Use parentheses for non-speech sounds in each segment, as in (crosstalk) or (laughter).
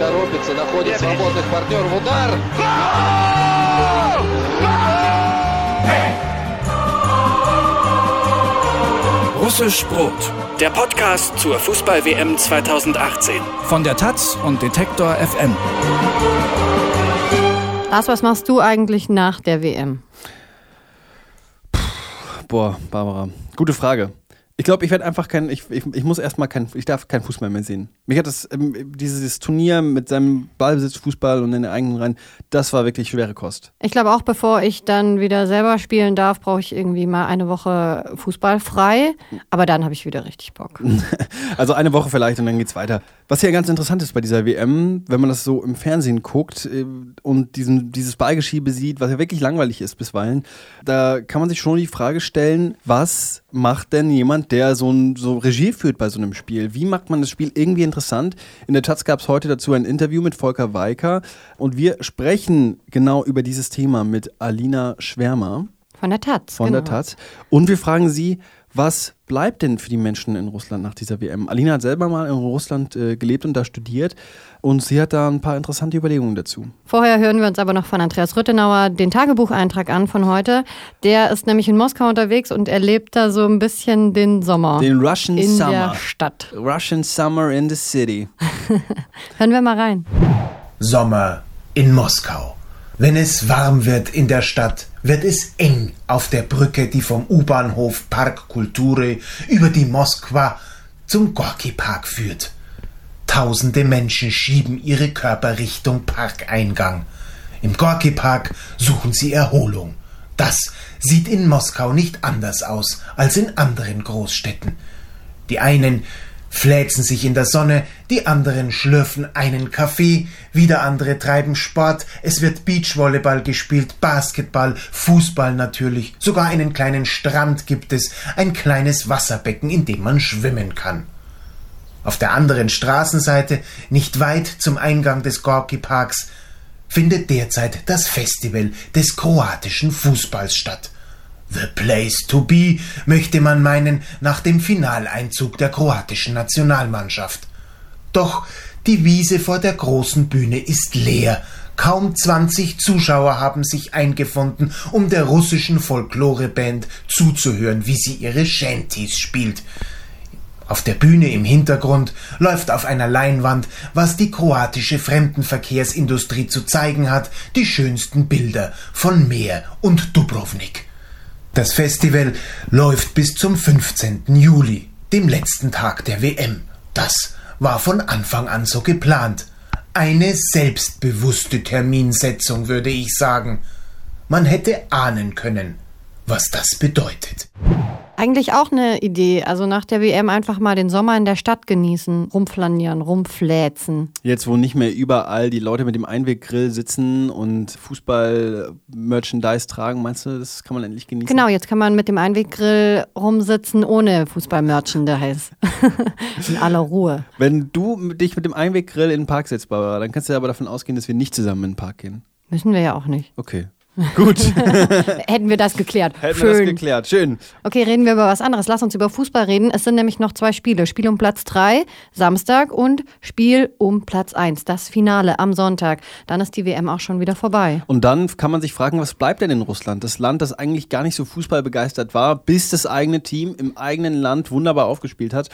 торопится, находит свободных партнеров. Удар! Russisch Brot, der Podcast zur Fußball-WM 2018. Von der Taz und Detektor FM. Lars, was machst du eigentlich nach der WM? Boah, Barbara, gute Frage. Ich glaube, ich werde einfach kein, ich, ich, ich muss erstmal kein, ich darf kein Fußball mehr sehen. Mich hat das, ähm, dieses Turnier mit seinem Ballbesitzfußball und in den eigenen Reihen, das war wirklich schwere Kost. Ich glaube auch, bevor ich dann wieder selber spielen darf, brauche ich irgendwie mal eine Woche Fußball frei. Aber dann habe ich wieder richtig Bock. (laughs) Also eine Woche vielleicht und dann geht's weiter. Was hier ganz interessant ist bei dieser WM, wenn man das so im Fernsehen guckt äh, und diesen, dieses Ballgeschiebe sieht, was ja wirklich langweilig ist bisweilen, da kann man sich schon die Frage stellen, was macht denn jemand, der so, ein, so Regie führt bei so einem Spiel? Wie macht man das Spiel irgendwie interessant? In der Taz gab es heute dazu ein Interview mit Volker Weiker und wir sprechen genau über dieses Thema mit Alina Schwärmer Von der Taz. von genau. der Taz. Und wir fragen sie, was bleibt denn für die Menschen in Russland nach dieser WM? Alina hat selber mal in Russland äh, gelebt und da studiert und sie hat da ein paar interessante Überlegungen dazu. Vorher hören wir uns aber noch von Andreas Rüttenauer den Tagebucheintrag an von heute. Der ist nämlich in Moskau unterwegs und erlebt da so ein bisschen den Sommer Den Russian in Summer. der Stadt. Russian Summer in the City. (laughs) Hören wir mal rein. Sommer in Moskau. Wenn es warm wird in der Stadt, wird es eng auf der Brücke, die vom U-Bahnhof Park Kulture über die Moskwa zum Gorki Park führt. Tausende Menschen schieben ihre Körper Richtung Parkeingang. Im Gorki Park suchen sie Erholung. Das sieht in Moskau nicht anders aus als in anderen Großstädten. Die einen fläzen sich in der Sonne, die anderen schlürfen einen Kaffee, wieder andere treiben Sport, es wird Beachvolleyball gespielt, Basketball, Fußball natürlich, sogar einen kleinen Strand gibt es, ein kleines Wasserbecken, in dem man schwimmen kann. Auf der anderen Straßenseite, nicht weit zum Eingang des Gorki Parks, findet derzeit das Festival des kroatischen Fußballs statt. The place to be, möchte man meinen, nach dem Finaleinzug der kroatischen Nationalmannschaft. Doch die Wiese vor der großen Bühne ist leer. Kaum 20 Zuschauer haben sich eingefunden, um der russischen Folkloreband zuzuhören, wie sie ihre Shanties spielt. Auf der Bühne im Hintergrund läuft auf einer Leinwand, was die kroatische Fremdenverkehrsindustrie zu zeigen hat, die schönsten Bilder von Meer und Dubrovnik. Das Festival läuft bis zum 15. Juli, dem letzten Tag der WM. Das war von Anfang an so geplant. Eine selbstbewusste Terminsetzung, würde ich sagen. Man hätte ahnen können, was das bedeutet. Eigentlich auch eine Idee. Also nach der WM einfach mal den Sommer in der Stadt genießen, rumflanieren, rumfläzen. Jetzt, wo nicht mehr überall die Leute mit dem Einweggrill sitzen und Fußball-Merchandise tragen, meinst du, das kann man endlich genießen? Genau, jetzt kann man mit dem Einweggrill rumsitzen ohne Fußball-Merchandise. (laughs) in aller Ruhe. Wenn du dich mit dem Einweggrill in den Park setzt, Barbara, dann kannst du aber davon ausgehen, dass wir nicht zusammen in den Park gehen. Müssen wir ja auch nicht. Okay. Gut. (laughs) Hätten wir das geklärt. Hätten wir das Schön. geklärt. Schön. Okay, reden wir über was anderes. Lass uns über Fußball reden. Es sind nämlich noch zwei Spiele. Spiel um Platz 3, Samstag, und Spiel um Platz 1, das Finale am Sonntag. Dann ist die WM auch schon wieder vorbei. Und dann kann man sich fragen, was bleibt denn in Russland? Das Land, das eigentlich gar nicht so fußballbegeistert war, bis das eigene Team im eigenen Land wunderbar aufgespielt hat.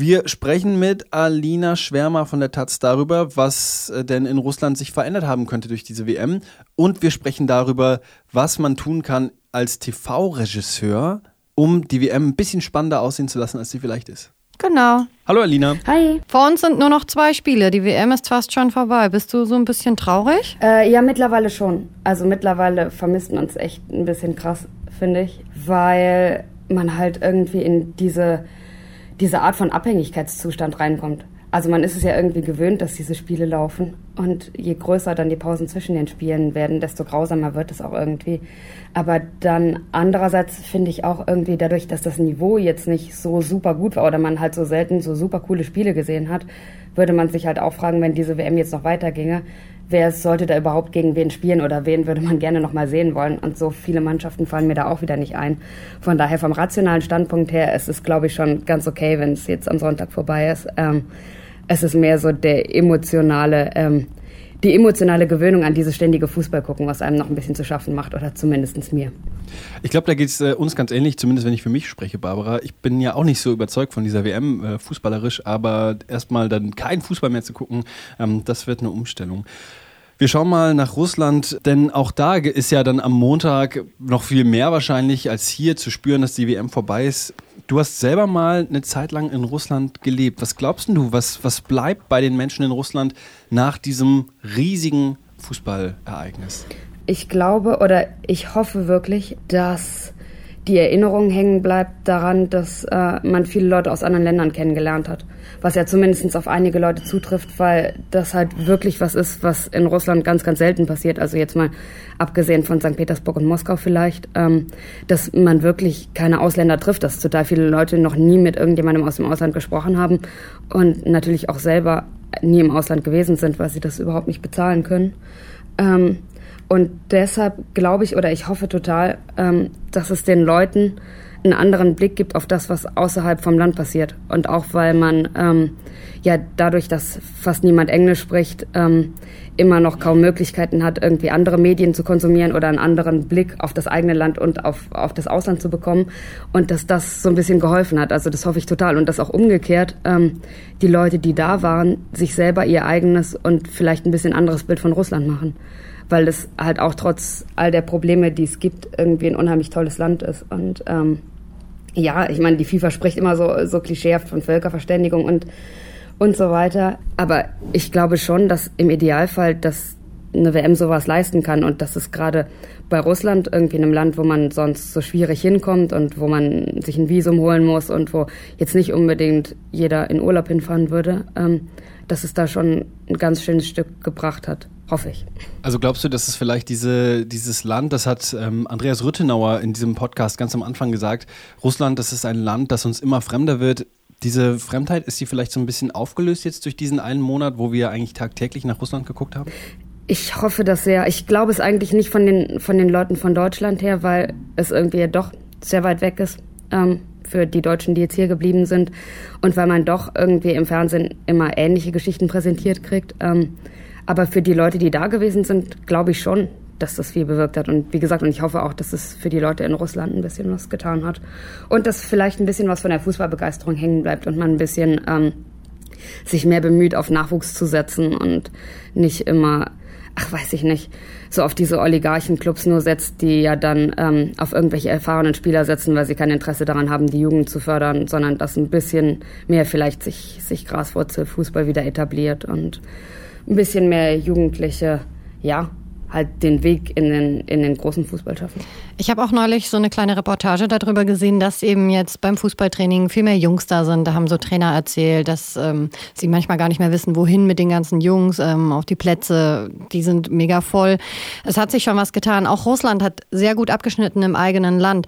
Wir sprechen mit Alina Schwärmer von der Taz darüber, was äh, denn in Russland sich verändert haben könnte durch diese WM. Und wir sprechen darüber, was man tun kann als TV-Regisseur, um die WM ein bisschen spannender aussehen zu lassen, als sie vielleicht ist. Genau. Hallo Alina. Hi. Vor uns sind nur noch zwei Spiele. Die WM ist fast schon vorbei. Bist du so ein bisschen traurig? Äh, ja, mittlerweile schon. Also mittlerweile vermisst man es echt ein bisschen krass, finde ich. Weil man halt irgendwie in diese, diese Art von Abhängigkeitszustand reinkommt. Also man ist es ja irgendwie gewöhnt, dass diese Spiele laufen. Und je größer dann die Pausen zwischen den Spielen werden, desto grausamer wird es auch irgendwie. Aber dann andererseits finde ich auch irgendwie dadurch, dass das Niveau jetzt nicht so super gut war oder man halt so selten so super coole Spiele gesehen hat, würde man sich halt auch fragen, wenn diese WM jetzt noch weiterginge, wer sollte da überhaupt gegen wen spielen oder wen würde man gerne noch mal sehen wollen. Und so viele Mannschaften fallen mir da auch wieder nicht ein. Von daher vom rationalen Standpunkt her ist es, glaube ich, schon ganz okay, wenn es jetzt am Sonntag vorbei ist. Ähm, es ist mehr so der emotionale, ähm, die emotionale Gewöhnung an dieses ständige Fußball gucken, was einem noch ein bisschen zu schaffen macht oder zumindest mir. Ich glaube, da geht es äh, uns ganz ähnlich, zumindest wenn ich für mich spreche, Barbara. Ich bin ja auch nicht so überzeugt von dieser WM äh, fußballerisch, aber erstmal dann kein Fußball mehr zu gucken, ähm, das wird eine Umstellung. Wir schauen mal nach Russland, denn auch da ist ja dann am Montag noch viel mehr wahrscheinlich als hier zu spüren, dass die WM vorbei ist. Du hast selber mal eine Zeit lang in Russland gelebt. Was glaubst du, was, was bleibt bei den Menschen in Russland nach diesem riesigen Fußballereignis? Ich glaube oder ich hoffe wirklich, dass die Erinnerung hängen bleibt daran, dass äh, man viele Leute aus anderen Ländern kennengelernt hat. Was ja zumindest auf einige Leute zutrifft, weil das halt wirklich was ist, was in Russland ganz, ganz selten passiert. Also jetzt mal abgesehen von St. Petersburg und Moskau vielleicht, ähm, dass man wirklich keine Ausländer trifft, dass total viele Leute noch nie mit irgendjemandem aus dem Ausland gesprochen haben und natürlich auch selber nie im Ausland gewesen sind, weil sie das überhaupt nicht bezahlen können. Ähm, und deshalb glaube ich oder ich hoffe total, ähm, dass es den Leuten einen anderen Blick gibt auf das, was außerhalb vom Land passiert. Und auch weil man ähm, ja dadurch, dass fast niemand Englisch spricht, ähm, immer noch kaum Möglichkeiten hat, irgendwie andere Medien zu konsumieren oder einen anderen Blick auf das eigene Land und auf, auf das Ausland zu bekommen. Und dass das so ein bisschen geholfen hat. Also das hoffe ich total. Und dass auch umgekehrt ähm, die Leute, die da waren, sich selber ihr eigenes und vielleicht ein bisschen anderes Bild von Russland machen weil es halt auch trotz all der Probleme, die es gibt, irgendwie ein unheimlich tolles Land ist. Und ähm, ja, ich meine, die FIFA spricht immer so, so klischeehaft von Völkerverständigung und, und so weiter. Aber ich glaube schon, dass im Idealfall, dass eine WM sowas leisten kann und dass es gerade bei Russland, irgendwie in einem Land, wo man sonst so schwierig hinkommt und wo man sich ein Visum holen muss und wo jetzt nicht unbedingt jeder in Urlaub hinfahren würde, ähm, dass es da schon ein ganz schönes Stück gebracht hat. Hoffe ich. Also glaubst du, dass es vielleicht diese, dieses Land, das hat ähm, Andreas Rüttenauer in diesem Podcast ganz am Anfang gesagt, Russland, das ist ein Land, das uns immer fremder wird. Diese Fremdheit, ist die vielleicht so ein bisschen aufgelöst jetzt durch diesen einen Monat, wo wir eigentlich tagtäglich nach Russland geguckt haben? Ich hoffe das sehr. Ich glaube es eigentlich nicht von den, von den Leuten von Deutschland her, weil es irgendwie ja doch sehr weit weg ist. Ähm, für die Deutschen, die jetzt hier geblieben sind. Und weil man doch irgendwie im Fernsehen immer ähnliche Geschichten präsentiert kriegt. Ähm, aber für die Leute, die da gewesen sind, glaube ich schon, dass das viel bewirkt hat. Und wie gesagt, und ich hoffe auch, dass es für die Leute in Russland ein bisschen was getan hat. Und dass vielleicht ein bisschen was von der Fußballbegeisterung hängen bleibt und man ein bisschen ähm, sich mehr bemüht, auf Nachwuchs zu setzen und nicht immer, ach weiß ich nicht, so auf diese Oligarchenclubs nur setzt, die ja dann ähm, auf irgendwelche erfahrenen Spieler setzen, weil sie kein Interesse daran haben, die Jugend zu fördern, sondern dass ein bisschen mehr vielleicht sich, sich Graswurzelfußball wieder etabliert und ein bisschen mehr Jugendliche, ja, halt den Weg in den, in den großen Fußball schaffen. Ich habe auch neulich so eine kleine Reportage darüber gesehen, dass eben jetzt beim Fußballtraining viel mehr Jungs da sind. Da haben so Trainer erzählt, dass ähm, sie manchmal gar nicht mehr wissen, wohin mit den ganzen Jungs ähm, auf die Plätze. Die sind mega voll. Es hat sich schon was getan. Auch Russland hat sehr gut abgeschnitten im eigenen Land.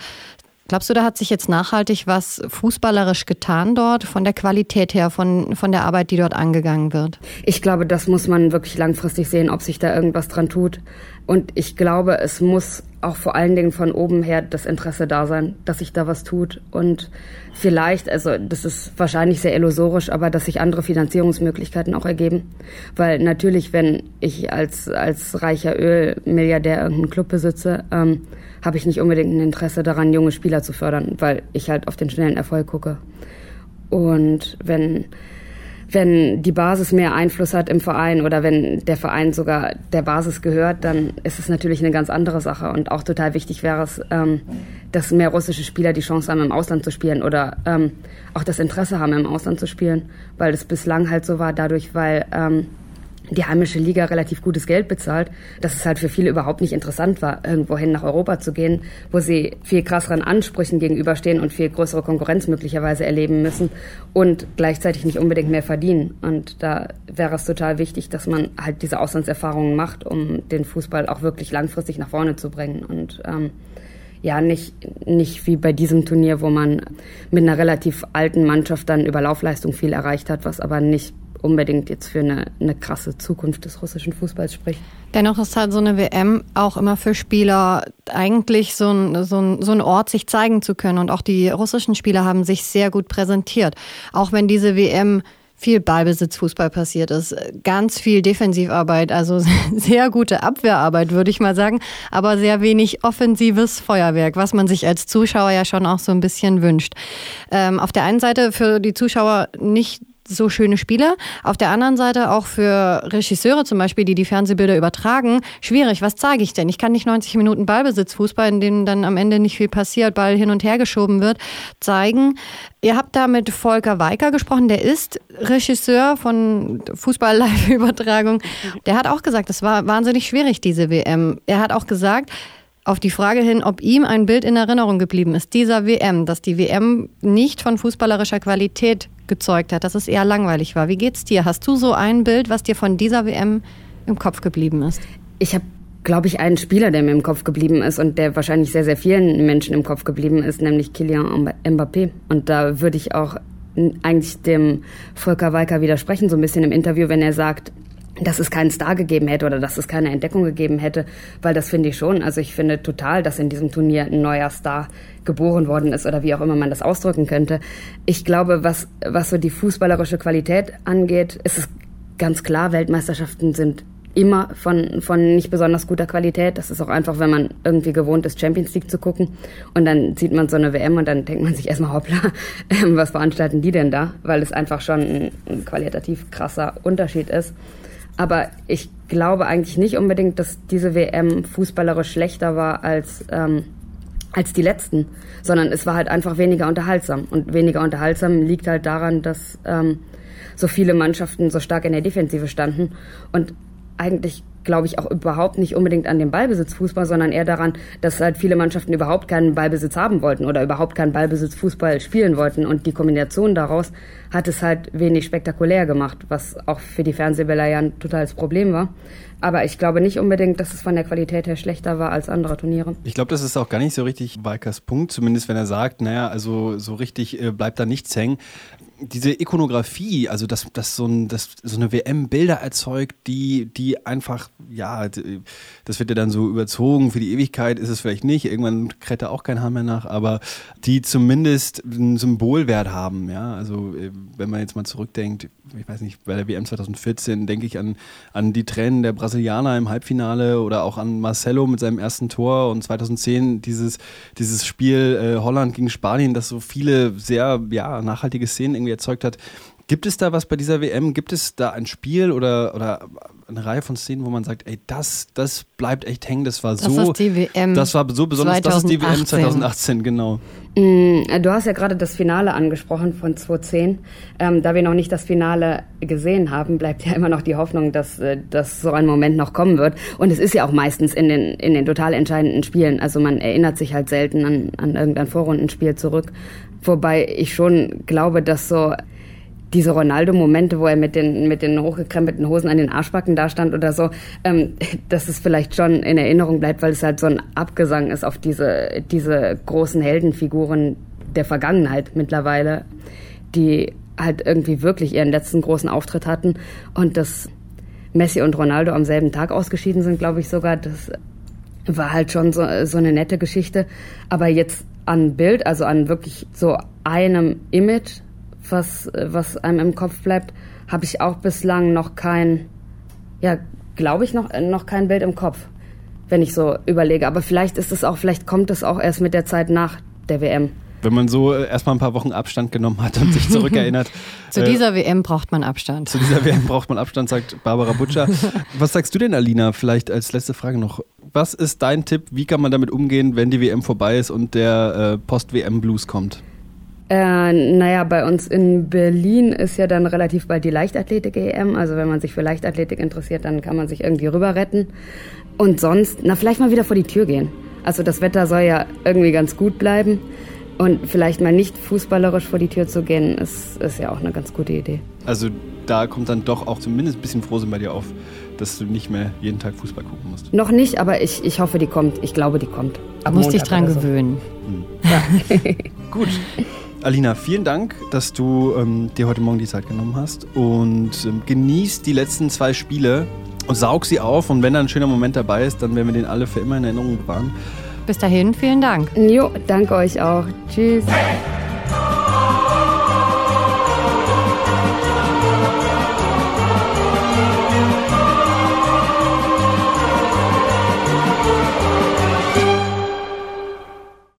Glaubst du, da hat sich jetzt nachhaltig was fußballerisch getan dort, von der Qualität her, von, von der Arbeit, die dort angegangen wird? Ich glaube, das muss man wirklich langfristig sehen, ob sich da irgendwas dran tut. Und ich glaube, es muss auch vor allen Dingen von oben her das Interesse da sein, dass sich da was tut. Und vielleicht, also das ist wahrscheinlich sehr illusorisch, aber dass sich andere Finanzierungsmöglichkeiten auch ergeben. Weil natürlich, wenn ich als, als reicher Ölmilliardär irgendeinen Club besitze, ähm, habe ich nicht unbedingt ein Interesse daran, junge Spieler zu fördern, weil ich halt auf den schnellen Erfolg gucke. Und wenn, wenn die Basis mehr Einfluss hat im Verein oder wenn der Verein sogar der Basis gehört, dann ist es natürlich eine ganz andere Sache. Und auch total wichtig wäre es, ähm, dass mehr russische Spieler die Chance haben, im Ausland zu spielen oder ähm, auch das Interesse haben, im Ausland zu spielen, weil das bislang halt so war, dadurch, weil ähm, die heimische Liga relativ gutes Geld bezahlt, dass es halt für viele überhaupt nicht interessant war, irgendwohin nach Europa zu gehen, wo sie viel krasseren Ansprüchen gegenüberstehen und viel größere Konkurrenz möglicherweise erleben müssen und gleichzeitig nicht unbedingt mehr verdienen. Und da wäre es total wichtig, dass man halt diese Auslandserfahrungen macht, um den Fußball auch wirklich langfristig nach vorne zu bringen und ähm, ja, nicht, nicht wie bei diesem Turnier, wo man mit einer relativ alten Mannschaft dann über Laufleistung viel erreicht hat, was aber nicht unbedingt jetzt für eine, eine krasse Zukunft des russischen Fußballs spricht. Dennoch ist halt so eine WM auch immer für Spieler eigentlich so ein, so, ein, so ein Ort, sich zeigen zu können. Und auch die russischen Spieler haben sich sehr gut präsentiert. Auch wenn diese WM viel Ballbesitzfußball passiert ist. Ganz viel Defensivarbeit, also (laughs) sehr gute Abwehrarbeit, würde ich mal sagen, aber sehr wenig offensives Feuerwerk, was man sich als Zuschauer ja schon auch so ein bisschen wünscht. Ähm, auf der einen Seite für die Zuschauer nicht so schöne Spiele. Auf der anderen Seite auch für Regisseure zum Beispiel, die die Fernsehbilder übertragen, schwierig. Was zeige ich denn? Ich kann nicht 90 Minuten Ballbesitzfußball, in dem dann am Ende nicht viel passiert, Ball hin und her geschoben wird, zeigen. Ihr habt da mit Volker Weiker gesprochen, der ist Regisseur von Fußball-Live-Übertragung. Der hat auch gesagt, es war wahnsinnig schwierig, diese WM. Er hat auch gesagt, auf die Frage hin, ob ihm ein Bild in Erinnerung geblieben ist, dieser WM, dass die WM nicht von fußballerischer Qualität gezeugt hat, dass es eher langweilig war. Wie geht's dir? Hast du so ein Bild, was dir von dieser WM im Kopf geblieben ist? Ich habe glaube ich, einen Spieler, der mir im Kopf geblieben ist und der wahrscheinlich sehr, sehr vielen Menschen im Kopf geblieben ist, nämlich Kylian Mbappé. Und da würde ich auch eigentlich dem Volker Weiker widersprechen, so ein bisschen im Interview, wenn er sagt, dass es keinen Star gegeben hätte oder dass es keine Entdeckung gegeben hätte, weil das finde ich schon. Also ich finde total, dass in diesem Turnier ein neuer Star geboren worden ist oder wie auch immer man das ausdrücken könnte. Ich glaube, was, was so die fußballerische Qualität angeht, ist es ganz klar, Weltmeisterschaften sind immer von, von nicht besonders guter Qualität. Das ist auch einfach, wenn man irgendwie gewohnt ist, Champions League zu gucken. Und dann sieht man so eine WM und dann denkt man sich erstmal, hoppla, (laughs) was veranstalten die denn da? Weil es einfach schon ein, ein qualitativ krasser Unterschied ist. Aber ich glaube eigentlich nicht unbedingt, dass diese WM fußballerisch schlechter war als, ähm, als die letzten, sondern es war halt einfach weniger unterhaltsam. Und weniger unterhaltsam liegt halt daran, dass ähm, so viele Mannschaften so stark in der Defensive standen. Und eigentlich glaube ich auch überhaupt nicht unbedingt an den Ballbesitzfußball, sondern eher daran, dass halt viele Mannschaften überhaupt keinen Ballbesitz haben wollten oder überhaupt keinen Ballbesitzfußball spielen wollten. Und die Kombination daraus hat es halt wenig spektakulär gemacht, was auch für die Fernsehbilder ja ein totales Problem war. Aber ich glaube nicht unbedingt, dass es von der Qualität her schlechter war als andere Turniere. Ich glaube, das ist auch gar nicht so richtig Walkers Punkt, zumindest wenn er sagt, naja, also so richtig äh, bleibt da nichts hängen. Diese Ikonografie, also dass, dass, so, ein, dass so eine WM Bilder erzeugt, die, die einfach, ja, das wird ja dann so überzogen, für die Ewigkeit ist es vielleicht nicht, irgendwann kräht da auch kein Haar mehr nach, aber die zumindest einen Symbolwert haben, ja, also äh, wenn man jetzt mal zurückdenkt, ich weiß nicht, bei der WM 2014 denke ich an, an die Tränen der Brasilianer im Halbfinale oder auch an Marcelo mit seinem ersten Tor und 2010 dieses, dieses Spiel äh, Holland gegen Spanien, das so viele sehr ja, nachhaltige Szenen irgendwie erzeugt hat. Gibt es da was bei dieser WM? Gibt es da ein Spiel oder, oder eine Reihe von Szenen, wo man sagt, ey, das, das bleibt echt hängen, das war das so. ist die WM das war so besonders, 2018. das ist die WM 2018, genau. Mm, du hast ja gerade das Finale angesprochen von 2010. Ähm, da wir noch nicht das Finale gesehen haben, bleibt ja immer noch die Hoffnung, dass, äh, dass so ein Moment noch kommen wird. Und es ist ja auch meistens in den, in den total entscheidenden Spielen. Also man erinnert sich halt selten an, an irgendein Vorrundenspiel zurück. Wobei ich schon glaube, dass so diese Ronaldo-Momente, wo er mit den, mit den hochgekrempelten Hosen an den Arschbacken da stand oder so, ähm, dass es vielleicht schon in Erinnerung bleibt, weil es halt so ein Abgesang ist auf diese, diese großen Heldenfiguren der Vergangenheit mittlerweile, die halt irgendwie wirklich ihren letzten großen Auftritt hatten und dass Messi und Ronaldo am selben Tag ausgeschieden sind, glaube ich sogar, das war halt schon so, so eine nette Geschichte. Aber jetzt an Bild, also an wirklich so einem Image, was, was einem im Kopf bleibt, habe ich auch bislang noch kein, ja, glaube ich, noch, noch kein Bild im Kopf, wenn ich so überlege. Aber vielleicht ist es auch, vielleicht kommt es auch erst mit der Zeit nach der WM. Wenn man so äh, erstmal ein paar Wochen Abstand genommen hat und sich zurückerinnert. (laughs) zu dieser äh, WM braucht man Abstand. Zu dieser WM braucht man Abstand, sagt Barbara Butcher. (laughs) Was sagst du denn, Alina? Vielleicht als letzte Frage noch. Was ist dein Tipp? Wie kann man damit umgehen, wenn die WM vorbei ist und der äh, Post-WM-Blues kommt? Äh, naja, bei uns in Berlin ist ja dann relativ bald die Leichtathletik-EM. Also wenn man sich für Leichtathletik interessiert, dann kann man sich irgendwie rüber retten. Und sonst, na, vielleicht mal wieder vor die Tür gehen. Also das Wetter soll ja irgendwie ganz gut bleiben. Und vielleicht mal nicht fußballerisch vor die Tür zu gehen, ist, ist ja auch eine ganz gute Idee. Also da kommt dann doch auch zumindest ein bisschen Frohsinn bei dir auf, dass du nicht mehr jeden Tag Fußball gucken musst. Noch nicht, aber ich, ich hoffe, die kommt. Ich glaube, die kommt. Du musst dich dran gewöhnen. Hm. Ja. (laughs) Gut. Alina, vielen Dank, dass du ähm, dir heute Morgen die Zeit genommen hast und ähm, genießt die letzten zwei Spiele und saug sie auf. Und wenn da ein schöner Moment dabei ist, dann werden wir den alle für immer in Erinnerung bewahren. Bis dahin, vielen Dank. Jo, danke euch auch. Tschüss. Hey!